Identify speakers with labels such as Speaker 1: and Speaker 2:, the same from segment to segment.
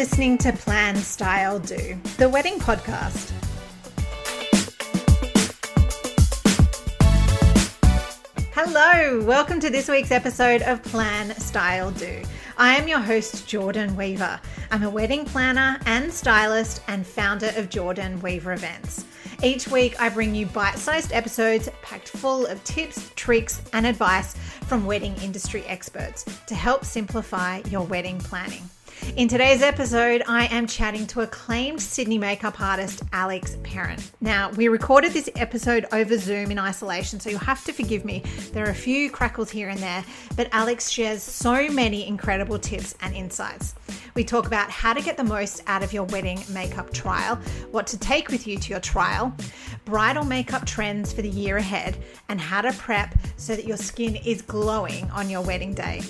Speaker 1: listening to Plan Style Do, the wedding podcast. Hello, welcome to this week's episode of Plan Style Do. I am your host, Jordan Weaver. I'm a wedding planner and stylist and founder of Jordan Weaver Events. Each week, I bring you bite sized episodes packed full of tips, tricks, and advice from wedding industry experts to help simplify your wedding planning. In today's episode, I am chatting to acclaimed Sydney makeup artist Alex Parent. Now, we recorded this episode over Zoom in isolation, so you'll have to forgive me. There are a few crackles here and there, but Alex shares so many incredible tips and insights. We talk about how to get the most out of your wedding makeup trial, what to take with you to your trial, bridal makeup trends for the year ahead, and how to prep so that your skin is glowing on your wedding day.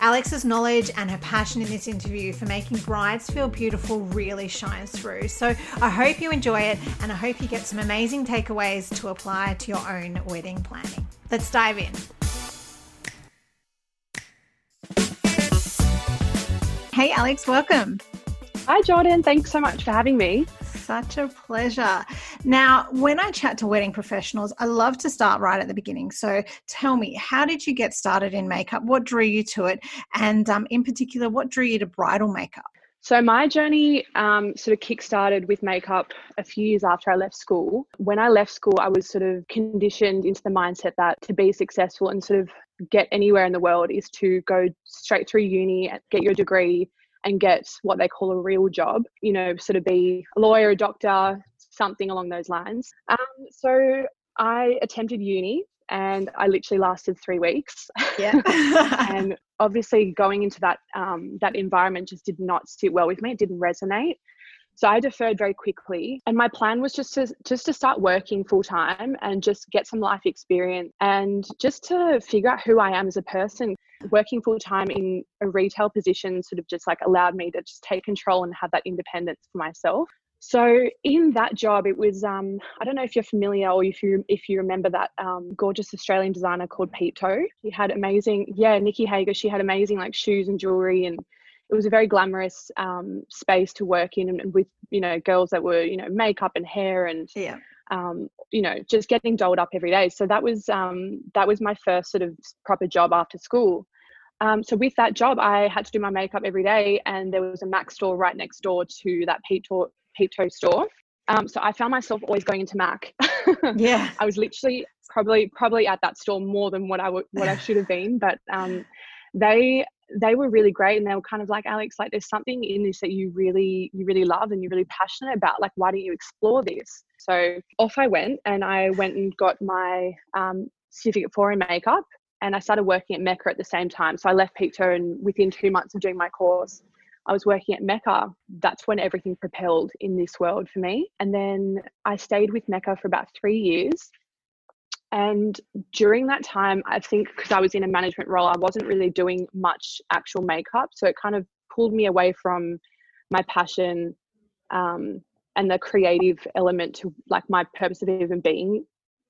Speaker 1: Alex's knowledge and her passion in this interview for making brides feel beautiful really shines through. So I hope you enjoy it and I hope you get some amazing takeaways to apply to your own wedding planning. Let's dive in. Hey, Alex, welcome.
Speaker 2: Hi, Jordan. Thanks so much for having me.
Speaker 1: Such a pleasure. Now, when I chat to wedding professionals, I love to start right at the beginning. So tell me, how did you get started in makeup? What drew you to it? And um, in particular, what drew you to bridal makeup?
Speaker 2: So my journey um, sort of kick-started with makeup a few years after I left school. When I left school, I was sort of conditioned into the mindset that to be successful and sort of get anywhere in the world is to go straight through uni, get your degree, and get what they call a real job, you know, sort of be a lawyer, a doctor, something along those lines. Um, so I attempted uni and I literally lasted three weeks.
Speaker 1: Yeah.
Speaker 2: and obviously going into that um, that environment just did not sit well with me. It didn't resonate. So I deferred very quickly, and my plan was just to just to start working full time and just get some life experience and just to figure out who I am as a person working full time in a retail position sort of just like allowed me to just take control and have that independence for myself. So in that job, it was um, I don't know if you're familiar or if you if you remember that um, gorgeous Australian designer called Peep Toe. She had amazing, yeah, Nikki Hager. She had amazing like shoes and jewelry, and it was a very glamorous um, space to work in, and, and with you know girls that were you know makeup and hair and
Speaker 1: yeah
Speaker 2: um, you know, just getting dolled up every day. So that was um, that was my first sort of proper job after school. Um, so with that job, I had to do my makeup every day, and there was a Mac store right next door to that Peep Toe, Peep Toe store. Um, so I found myself always going into Mac.
Speaker 1: yeah,
Speaker 2: I was literally probably probably at that store more than what I w- what I should have been, but um, they they were really great and they were kind of like alex like there's something in this that you really you really love and you're really passionate about like why don't you explore this so off i went and i went and got my um, certificate for in makeup and i started working at mecca at the same time so i left Toe and within two months of doing my course I was working at Mecca, that's when everything propelled in this world for me. And then I stayed with Mecca for about three years. And during that time, I think because I was in a management role, I wasn't really doing much actual makeup. So it kind of pulled me away from my passion um, and the creative element to like my purpose of even being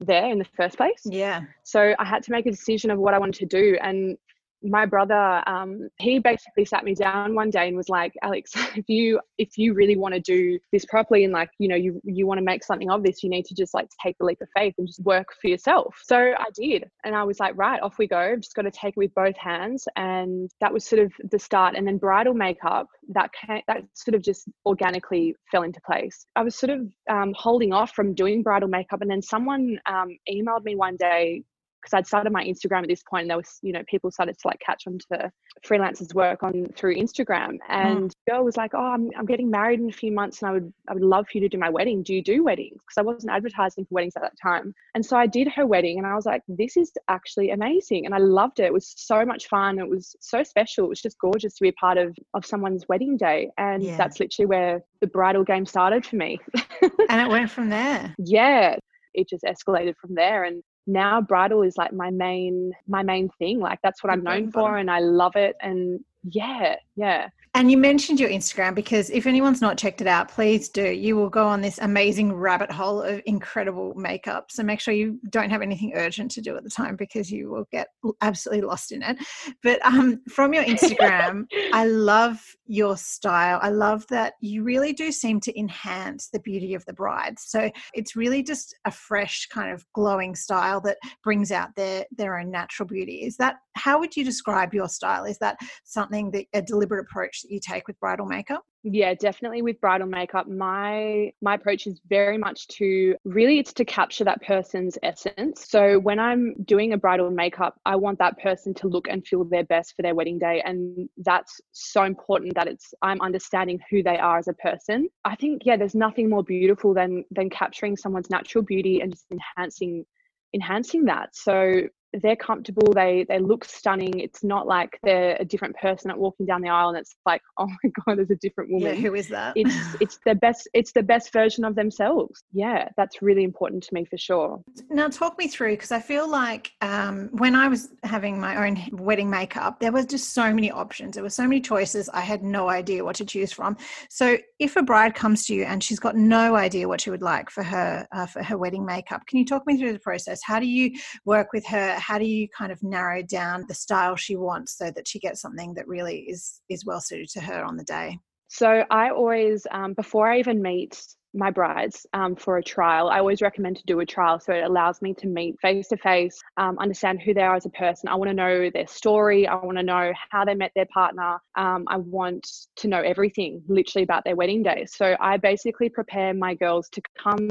Speaker 2: there in the first place.
Speaker 1: Yeah.
Speaker 2: So I had to make a decision of what I wanted to do. And my brother um, he basically sat me down one day and was like alex if you if you really want to do this properly and like you know you you want to make something of this you need to just like take the leap of faith and just work for yourself. So i did and i was like right off we go I've just got to take it with both hands. And that was sort of the start and then bridal makeup that came, that sort of just organically fell into place. I was sort of um, holding off from doing bridal makeup and then someone um, emailed me one day because I'd started my Instagram at this point and there was, you know, people started to like catch on to freelancers work on through Instagram. Mm. And mm. girl was like, Oh, I'm, I'm getting married in a few months and I would I would love for you to do my wedding. Do you do weddings? Because I wasn't advertising for weddings at that time. And so I did her wedding and I was like, this is actually amazing. And I loved it. It was so much fun. It was so special. It was just gorgeous to be a part of of someone's wedding day. And yeah. that's literally where the bridal game started for me.
Speaker 1: and it went from there.
Speaker 2: Yeah it just escalated from there and now bridal is like my main my main thing like that's what i'm known for and i love it and yeah yeah
Speaker 1: And you mentioned your Instagram because if anyone's not checked it out, please do. You will go on this amazing rabbit hole of incredible makeup. So make sure you don't have anything urgent to do at the time because you will get absolutely lost in it. But um, from your Instagram, I love your style. I love that you really do seem to enhance the beauty of the bride. So it's really just a fresh kind of glowing style that brings out their their own natural beauty. Is that how would you describe your style? Is that something that a deliberate approach that you take with bridal makeup?
Speaker 2: Yeah, definitely with bridal makeup. My my approach is very much to really it's to capture that person's essence. So when I'm doing a bridal makeup, I want that person to look and feel their best for their wedding day and that's so important that it's I'm understanding who they are as a person. I think yeah, there's nothing more beautiful than than capturing someone's natural beauty and just enhancing enhancing that. So they're comfortable they they look stunning. It's not like they're a different person at walking down the aisle and it's like oh my god there's a different woman.
Speaker 1: yeah, who is that?
Speaker 2: It's it's the best it's the best version of themselves. Yeah that's really important to me for sure.
Speaker 1: Now talk me through because i feel like um, when i was having my own wedding makeup there was just so many options. There were so many choices. I had no idea what to choose from. So if a bride comes to you and she's got no idea what she would like for her uh, for her wedding makeup can you talk me through the process? How do you work with her how do you kind of narrow down the style she wants so that she gets something that really is is well suited to her on the day?
Speaker 2: So i always um, before i even meet my brides um, for a trial i always recommend to do a trial. So it allows me to meet face to face understand who they are as a person. I want to know their story. I want to know how they met their partner. Um, i want to know everything literally about their wedding day. So i basically prepare my girls to come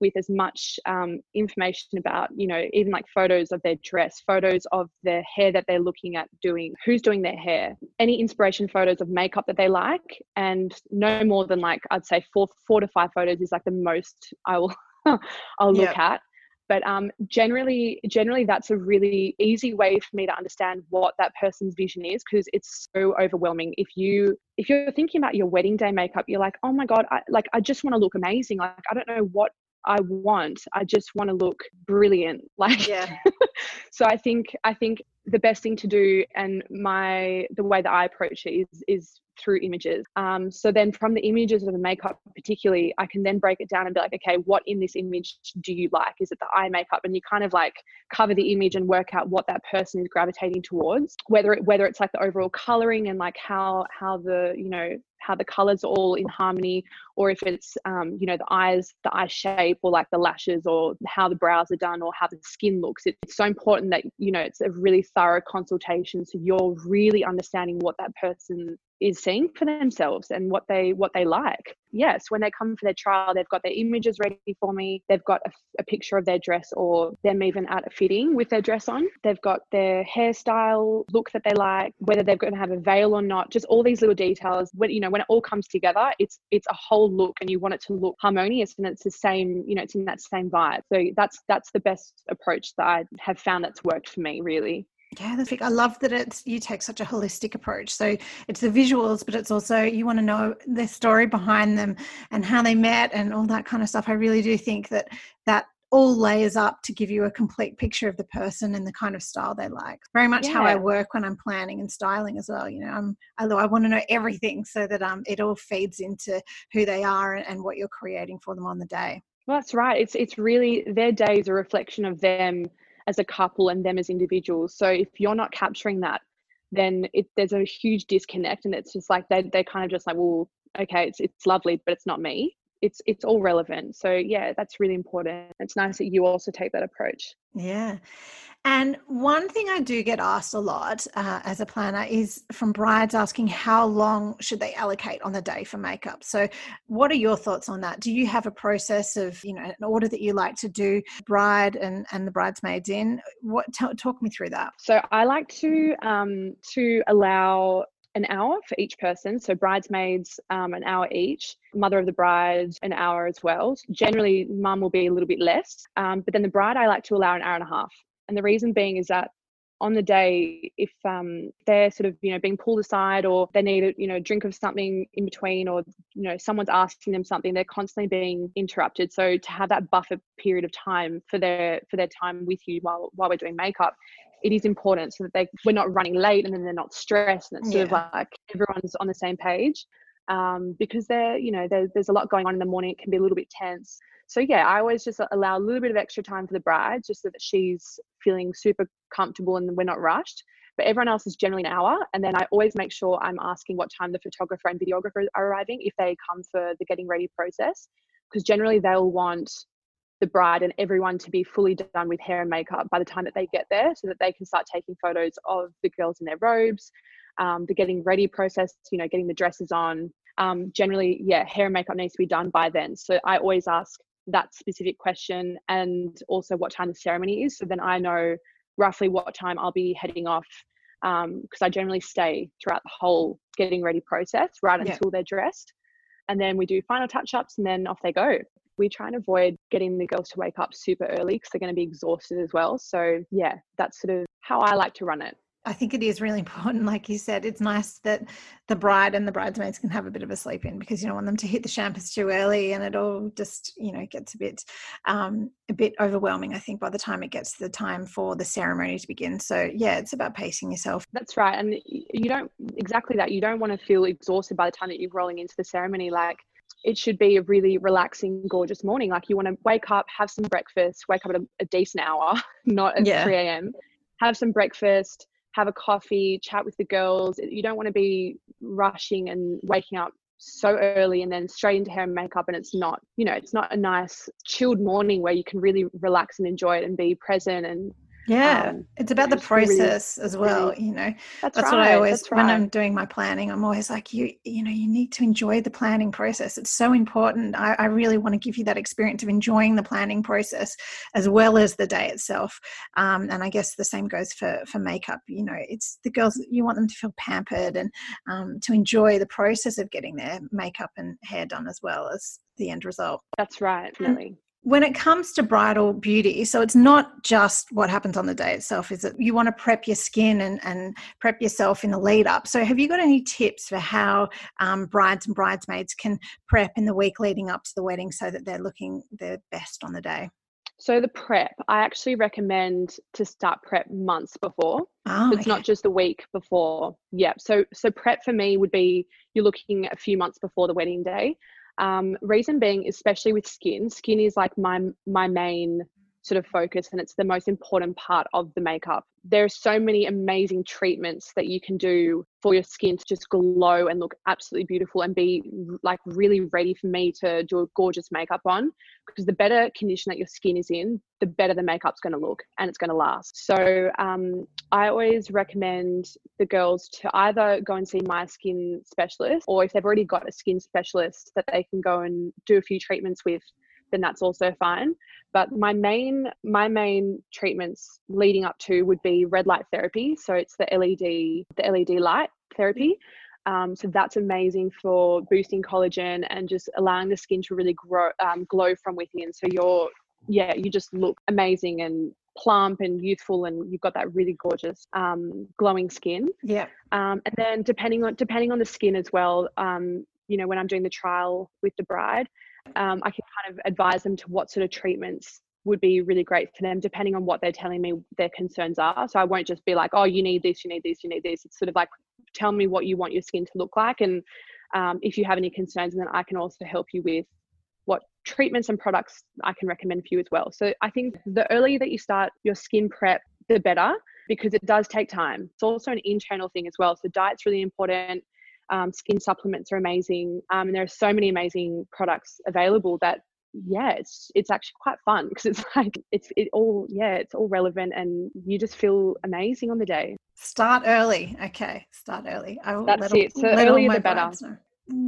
Speaker 2: with as much um, information about, you know, even like photos of their dress, photos of their hair that they're looking at doing, who's doing their hair, any inspiration photos of makeup that they like, and no more than like I'd say four four to five photos is like the most I will I'll look at. But um, generally generally that's a really easy way for me to understand what that person's vision is because it's so overwhelming. If you if you're thinking about your wedding day makeup you're like oh my god I, like i just want to look amazing. Like i don't know what I want. I just want to look brilliant. Like yeah. so I think I think the best thing to do and my the way that I approach it is is through images. Um, so then from the images of the makeup particularly, I can then break it down and be like, okay, what in this image do you like? Is it the eye makeup? And you kind of like cover the image and work out what that person is gravitating towards, whether it, whether it's like the overall coloring and like how how the you know how the colors are all in harmony or if it's um, you know the eyes the eye shape or like the lashes or how the brows are done or how the skin looks. It's so important that you know it's a really thorough consultation so you're really understanding what that person is seeing for themselves and what they what they like. Yes when they come for their trial they've got their images ready for me. They've got a, a, picture of their dress or them even at a fitting with their dress on. They've got their hairstyle look that they like whether they're going to have a veil or not just all these little details. When you know when it all comes together it's it's a whole look and you want it to look harmonious and it's the same you know it's in that same vibe. So that's that's the best approach that i have found that's worked for me really
Speaker 1: yeah, that's I love that it's you take such a holistic approach. So it's the visuals, but it's also you want to know the story behind them and how they met and all that kind of stuff. I really do think that that all layers up to give you a complete picture of the person and the kind of style they like. Very much yeah. how I work when I'm planning and styling as well. You know, I'm I, I want to know everything so that um it all feeds into who they are and, and what you're creating for them on the day.
Speaker 2: Well, that's right. It's it's really their day is a reflection of them as a couple and them as individuals. So if you're not capturing that, then it, there's a huge disconnect, and it's just like they they kind of just like, well, okay, it's it's lovely, but it's not me. It's it's all relevant. So yeah, that's really important. It's nice that you also take that approach.
Speaker 1: Yeah. And one thing I do get asked a lot uh, as a planner is from brides asking how long should they allocate on the day for makeup. So, what are your thoughts on that? Do you have a process of you know an order that you like to do bride and and the bridesmaids in? What t- talk me through that?
Speaker 2: So I like to um, to allow an hour for each person. So bridesmaids, um, an hour each. Mother of the bride, an hour as well. Generally, mum will be a little bit less, um, but then the bride I like to allow an hour and a half. And the reason being is that on the day if um, they're sort of you know being pulled aside or they need a you know drink of something in between or you know someone's asking them something they're constantly being interrupted so to have that buffer period of time for their for their time with you while while we're doing makeup it is important so that they we're not running late and then they're not stressed and it's sort yeah. of like everyone's on the same page. Um, because there you know there, there's a lot going on in the morning it can be a little bit tense. So yeah i always just allow a little bit of extra time for the bride just so that she's feeling super comfortable and we're not rushed. But everyone else is generally an hour and then i always make sure i'm asking what time the photographer and videographer are arriving if they come for the getting ready process. Because generally they'll want the bride and everyone to be fully done with hair and makeup by the time that they get there so that they can start taking photos of the girls in their robes um, the getting ready process you know getting the dresses on um, generally yeah hair and makeup needs to be done by then so i always ask that specific question and also what time the ceremony is. So then I know roughly what time I'll be heading off because um, I generally stay throughout the whole getting ready process right until yeah. they're dressed. And then we do final touch ups and then off they go. We try and avoid getting the girls to wake up super early because they're going to be exhausted as well. So, yeah, that's sort of how I like to run it.
Speaker 1: I think it is really important. Like you said, it's nice that the bride and the bridesmaids can have a bit of a sleep in because you don't want them to hit the champers too early and it all just, you know, gets a bit um, a bit overwhelming, I think, by the time it gets to the time for the ceremony to begin. So yeah, it's about pacing yourself.
Speaker 2: That's right. And you don't exactly that. You don't want to feel exhausted by the time that you're rolling into the ceremony. Like it should be a really relaxing, gorgeous morning. Like you want to wake up, have some breakfast, wake up at a, a decent hour, not at yeah. 3 a.m. Have some breakfast, have a coffee, chat with the girls. You don't want to be rushing and waking up so early and then straight into hair and makeup and it's not you know it's not a nice chilled morning where you can really relax and enjoy it and be present and
Speaker 1: yeah, um, it's about the process really, as well. Really, you know, that's, that's right, what I always right. when I'm doing my planning. I'm always like, you, you know, you need to enjoy the planning process. It's so important. I, I really want to give you that experience of enjoying the planning process as well as the day itself. Um, and I guess the same goes for for makeup. You know, it's the girls. You want them to feel pampered and um, to enjoy the process of getting their makeup and hair done as well as the end result.
Speaker 2: That's right, definitely
Speaker 1: when it comes to bridal beauty, so it's not just what happens on the day itself, is it? You want to prep your skin and, and prep yourself in the lead up. So, have you got any tips for how um, brides and bridesmaids can prep in the week leading up to the wedding so that they're looking their best on the day?
Speaker 2: So, the prep, I actually recommend to start prep months before. Oh, it's okay. not just the week before. Yeah. So, so prep for me would be you're looking a few months before the wedding day. Um, reason being, especially with skin, skin is like my my main sort of focus and it's the most important part of the makeup. There are so many amazing treatments that you can do for your skin to just glow and look absolutely beautiful and be like really ready for me to do a gorgeous makeup on because the better condition that your skin is in, the better the makeup's going to look and it's going to last. So um, I always recommend the girls to either go and see my skin specialist or if they've already got a skin specialist that they can go and do a few treatments with then that's also fine. But my main my main treatments leading up to would be red light therapy. So it's the LED the LED light therapy. Um, so that's amazing for boosting collagen and just allowing the skin to really grow um, glow from within. So you're yeah you just look amazing and plump and youthful and you've got that really gorgeous um, glowing skin
Speaker 1: yeah
Speaker 2: um, and then depending on depending on the skin as well um, you know when i'm doing the trial with the bride um, I can kind of advise them to what sort of treatments would be really great for them depending on what they're telling me their concerns are. So I won't just be like, oh, you need this, you need this, you need this. It's sort of like, tell me what you want your skin to look like. And um, if you have any concerns, and then I can also help you with what treatments and products I can recommend for you as well. So I think the earlier that you start your skin prep, the better because it does take time. It's also an internal thing as well. So diet's really important. Um, skin supplements are amazing, um, and there are so many amazing products available that yeah, it's it's actually quite fun because it's like it's it all yeah, it's all relevant, and you just feel amazing on the day.
Speaker 1: Start early, okay. Start early.
Speaker 2: I will That's it. So earlier the better. Know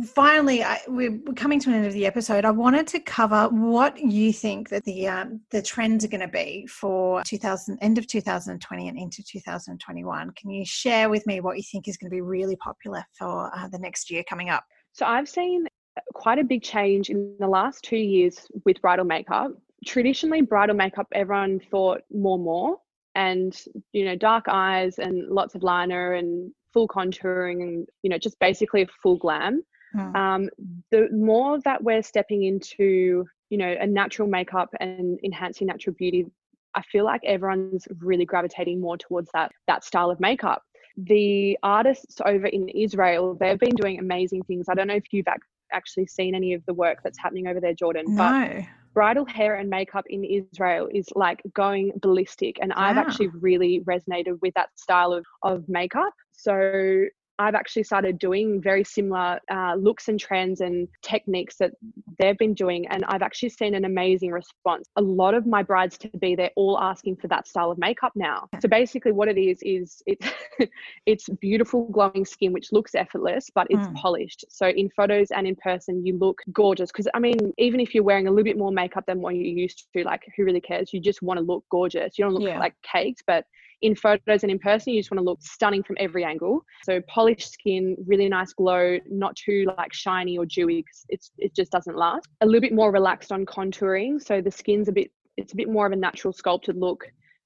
Speaker 1: finally I, we're coming to an end of the episode. I wanted to cover what you think that the um, the trends are going to be for 2000 end of 2020 and into 2021 can you share with me what you think is going to be really popular for uh, the next year coming up?
Speaker 2: So i've seen quite a big change in the last two years with bridal makeup. Traditionally bridal makeup everyone thought more more and you know dark eyes and lots of liner and full contouring and you know just basically a full glam. Mm. um, the more that we're stepping into you know a natural makeup and enhancing natural beauty i feel like everyone's really gravitating more towards that that style of makeup. The artists over in israel they've been doing amazing things. I don't know if you've actually seen any of the work that's happening over there jordan
Speaker 1: no.
Speaker 2: but bridal hair and makeup in Israel is like going ballistic. And wow. I've actually really resonated with that style of, of makeup. So I've actually started doing very similar uh, looks and trends and techniques that they've been doing. And I've actually seen an amazing response. A lot of my brides to be, they're all asking for that style of makeup now. So basically, what it is, is it's, it's beautiful, glowing skin, which looks effortless, but it's mm. polished. So in photos and in person, you look gorgeous. Because I mean, even if you're wearing a little bit more makeup than what you're used to, like who really cares? You just want to look gorgeous. You don't look yeah. like caked, but in photos and in person, you just want to look stunning from every angle. So polished skin, really nice glow, not too like shiny or dewy because it's it just doesn't last. A little bit more relaxed on contouring, so the skin's a bit it's a bit more of a natural sculpted look.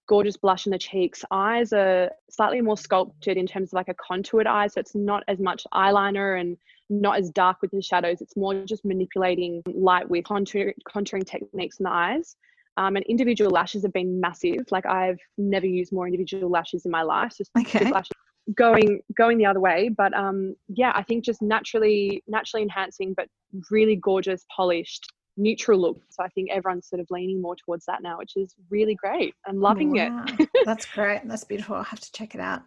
Speaker 2: Gorgeous blush in the cheeks. Eyes are slightly more sculpted in terms of like a contoured eye, so it's not as much eyeliner and not as dark with the shadows. It's more just manipulating light with contour, contouring techniques in the eyes. Um, and individual lashes have been massive. Like I've never used more individual lashes in my life. Just
Speaker 1: okay. lashes
Speaker 2: going going the other way. But um, yeah, I think just naturally naturally enhancing, but really gorgeous, polished, neutral look. So I think everyone's sort of leaning more towards that now, which is really great. I'm loving wow.
Speaker 1: it. That's great. That's beautiful. I'll have to check it out.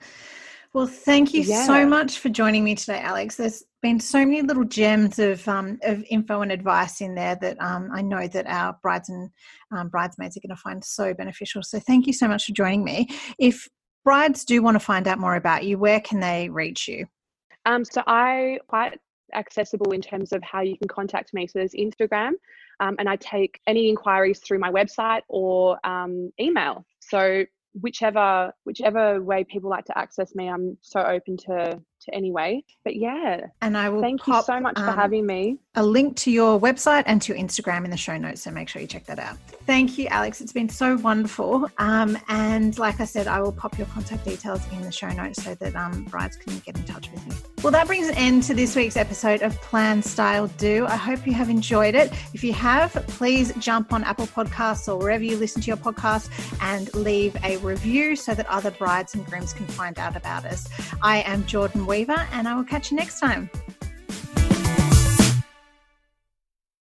Speaker 1: Well, thank you yeah. so much for joining me today, Alex. There's been so many little gems of um, of info and advice in there that um, I know that our brides and um, bridesmaids are going to find so beneficial. So, thank you so much for joining me. If brides do want to find out more about you, where can they reach you?
Speaker 2: Um, so, I quite accessible in terms of how you can contact me. So, there's Instagram, um, and I take any inquiries through my website or um, email. So whichever whichever way people like to access me i'm so open to to any way but yeah
Speaker 1: and i will
Speaker 2: thank pop, you so much um, for having me.
Speaker 1: a link to your website and to your instagram in the show notes so make sure you check that out. Thank you alex. It's been so wonderful. Um, and like i said i will pop your contact details in the show notes so that um, brides can get in touch with you well that brings an end to this week's episode of plan style do. I hope you have enjoyed it. If you have please jump on apple podcasts or wherever you listen to your podcast and leave a review so that other brides and grooms can find out about us. I am jordan Weaver, and I will catch you next time.